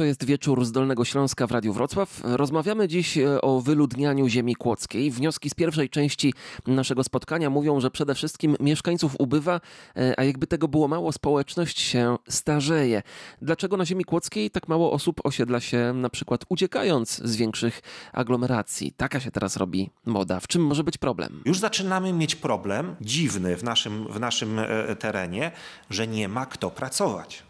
To jest wieczór z Dolnego Śląska w Radiu Wrocław. Rozmawiamy dziś e, o wyludnianiu ziemi kłodzkiej. Wnioski z pierwszej części naszego spotkania mówią, że przede wszystkim mieszkańców ubywa, e, a jakby tego było mało, społeczność się starzeje. Dlaczego na ziemi kłodzkiej tak mało osób osiedla się na przykład uciekając z większych aglomeracji? Taka się teraz robi moda. W czym może być problem? Już zaczynamy mieć problem dziwny w naszym, w naszym e, terenie, że nie ma kto pracować.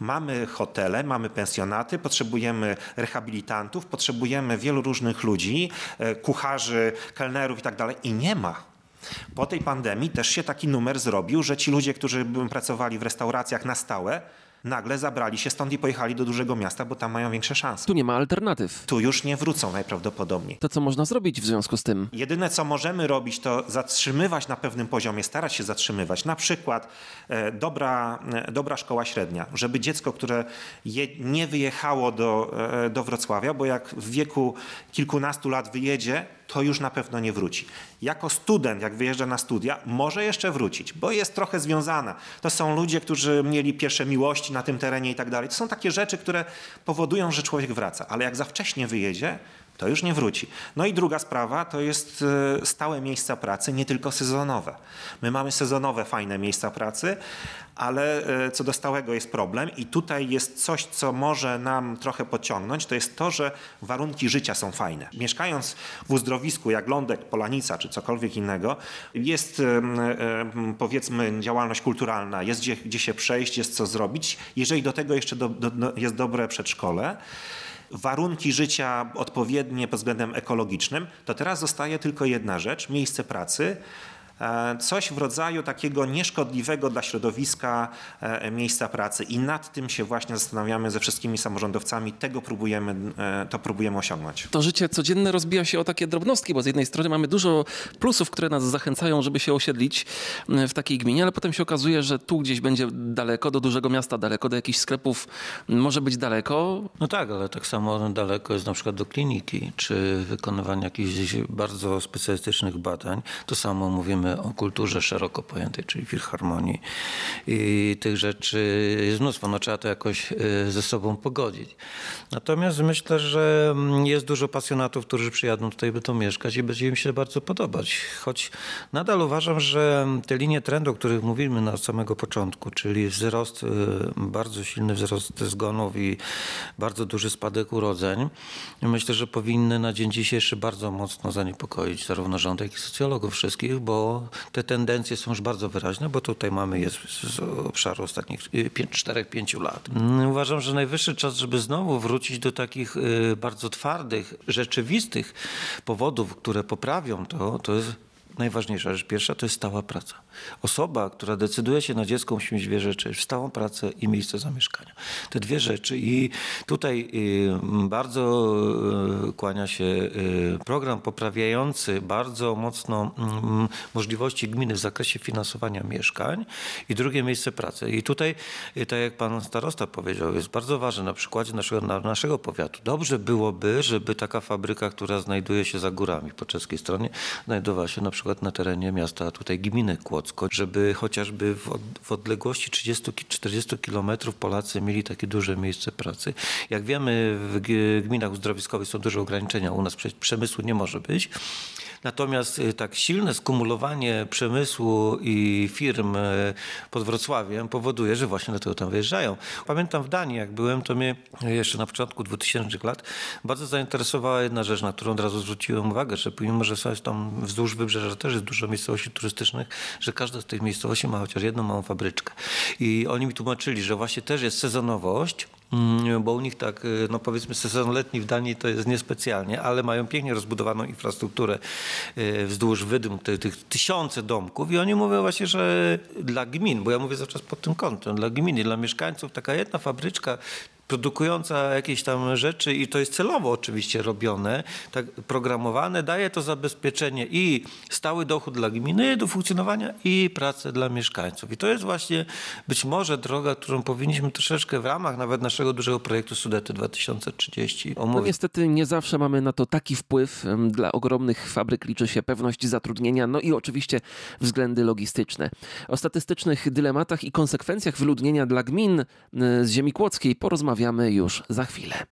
Mamy hotele, mamy pensjonaty, potrzebujemy rehabilitantów, potrzebujemy wielu różnych ludzi, e, kucharzy, kelnerów i tak i nie ma. Po tej pandemii też się taki numer zrobił, że ci ludzie, którzy pracowali w restauracjach na stałe, nagle zabrali się stąd i pojechali do dużego miasta, bo tam mają większe szanse. Tu nie ma alternatyw. Tu już nie wrócą najprawdopodobniej. To co można zrobić w związku z tym? Jedyne, co możemy robić, to zatrzymywać na pewnym poziomie, starać się zatrzymywać. Na przykład e, dobra, e, dobra szkoła średnia, żeby dziecko, które je, nie wyjechało do, e, do Wrocławia, bo jak w wieku kilkunastu lat wyjedzie, to już na pewno nie wróci. Jako student, jak wyjeżdża na studia, może jeszcze wrócić, bo jest trochę związana. To są ludzie, którzy mieli pierwsze miłości na tym terenie i tak dalej. To są takie rzeczy, które powodują, że człowiek wraca, ale jak za wcześnie wyjedzie, to już nie wróci. No i druga sprawa to jest e, stałe miejsca pracy, nie tylko sezonowe. My mamy sezonowe, fajne miejsca pracy, ale e, co do stałego jest problem i tutaj jest coś, co może nam trochę podciągnąć, to jest to, że warunki życia są fajne. Mieszkając w uzdrowisku jak Lądek, Polanica czy cokolwiek innego, jest powiedzmy działalność kulturalna, jest gdzie, gdzie się przejść, jest co zrobić. Jeżeli do tego jeszcze do, do, jest dobre przedszkole, warunki życia odpowiednie pod względem ekologicznym, to teraz zostaje tylko jedna rzecz miejsce pracy. E, coś w rodzaju takiego nieszkodliwego dla środowiska e, miejsca pracy i nad tym się właśnie zastanawiamy ze wszystkimi samorządowcami, tego próbujemy, e, to próbujemy osiągnąć. To życie codzienne rozbija się o takie drobnostki, bo z jednej strony mamy dużo plusów, które nas zachęcają, żeby się osiedlić w takiej gminie, ale potem się okazuje, że tu gdzieś będzie daleko, do dużego miasta daleko, do jakichś sklepów może być daleko. No tak, ale tak samo daleko jest na przykład do kliniki, czy wykonywania jakichś bardzo specjalistycznych badań. To samo mówimy mówimy o kulturze szeroko pojętej, czyli filharmonii. I tych rzeczy jest mnóstwo, no trzeba to jakoś e, ze sobą pogodzić. Natomiast myślę, że mm, jest dużo pasjonatów, którzy przyjadą tutaj, by to mieszkać i będzie im się bardzo podobać. Choć nadal uważam, że te linie trendu, o których mówimy na samego początku, czyli wzrost, e, bardzo silny wzrost zgonów i bardzo duży spadek urodzeń, myślę, że powinny na dzień dzisiejszy bardzo mocno zaniepokoić zarówno rząd, jak i socjologów wszystkich, bo te tendencje są już bardzo wyraźne, bo tutaj mamy je z obszaru ostatnich 4-5 lat. Mm, uważam, że najwyższy czas, żeby znowu wrócić do takich y, bardzo twardych, rzeczywistych powodów, które poprawią to, to jest najważniejsza rzecz pierwsza to jest stała praca. Osoba, która decyduje się na dziecko, musi mieć dwie rzeczy: stałą pracę i miejsce zamieszkania. Te dwie rzeczy. I tutaj y, bardzo y, kłania się y, program poprawiający bardzo mocno mm, możliwości gminy w zakresie finansowania mieszkań i drugie miejsce pracy. I tutaj, tak jak pan starosta powiedział, jest bardzo ważne na przykładzie naszego, naszego powiatu. Dobrze byłoby, żeby taka fabryka, która znajduje się za górami po czeskiej stronie, znajdowała się na przykład przykład na terenie miasta, tutaj gminy Kłodzko, żeby chociażby w, od, w odległości 30-40 kilometrów Polacy mieli takie duże miejsce pracy. Jak wiemy, w gminach uzdrowiskowych są duże ograniczenia, u nas przemysłu nie może być. Natomiast y, tak silne skumulowanie przemysłu i firm y, pod Wrocławiem powoduje, że właśnie dlatego tam wyjeżdżają. Pamiętam w Danii, jak byłem, to mnie jeszcze na początku 2000 lat bardzo zainteresowała jedna rzecz, na którą od razu zwróciłem uwagę, że pomimo, że jest tam wzdłuż wybrzeża też jest dużo miejscowości turystycznych, że każda z tych miejscowości ma chociaż jedną małą fabryczkę. I oni mi tłumaczyli, że właśnie też jest sezonowość, Mm, bo u nich tak, y, no powiedzmy sezon letni w Danii to jest niespecjalnie, ale mają pięknie rozbudowaną infrastrukturę y, wzdłuż wydm tych, tych tysiące domków i oni mówią właśnie, że dla gmin, bo ja mówię cały czas pod tym kątem, dla gmin i dla mieszkańców taka jedna fabryczka produkująca jakieś tam rzeczy i to jest celowo oczywiście robione, tak programowane, daje to zabezpieczenie i stały dochód dla gminy do funkcjonowania i pracę dla mieszkańców. I to jest właśnie być może droga, którą powinniśmy troszeczkę w ramach nawet naszego dużego projektu Sudety 2030 omówić. No niestety nie zawsze mamy na to taki wpływ. Dla ogromnych fabryk liczy się pewność zatrudnienia, no i oczywiście względy logistyczne. O statystycznych dylematach i konsekwencjach wyludnienia dla gmin z ziemi kłodzkiej porozmawiamy porozmawiamy już za chwilę.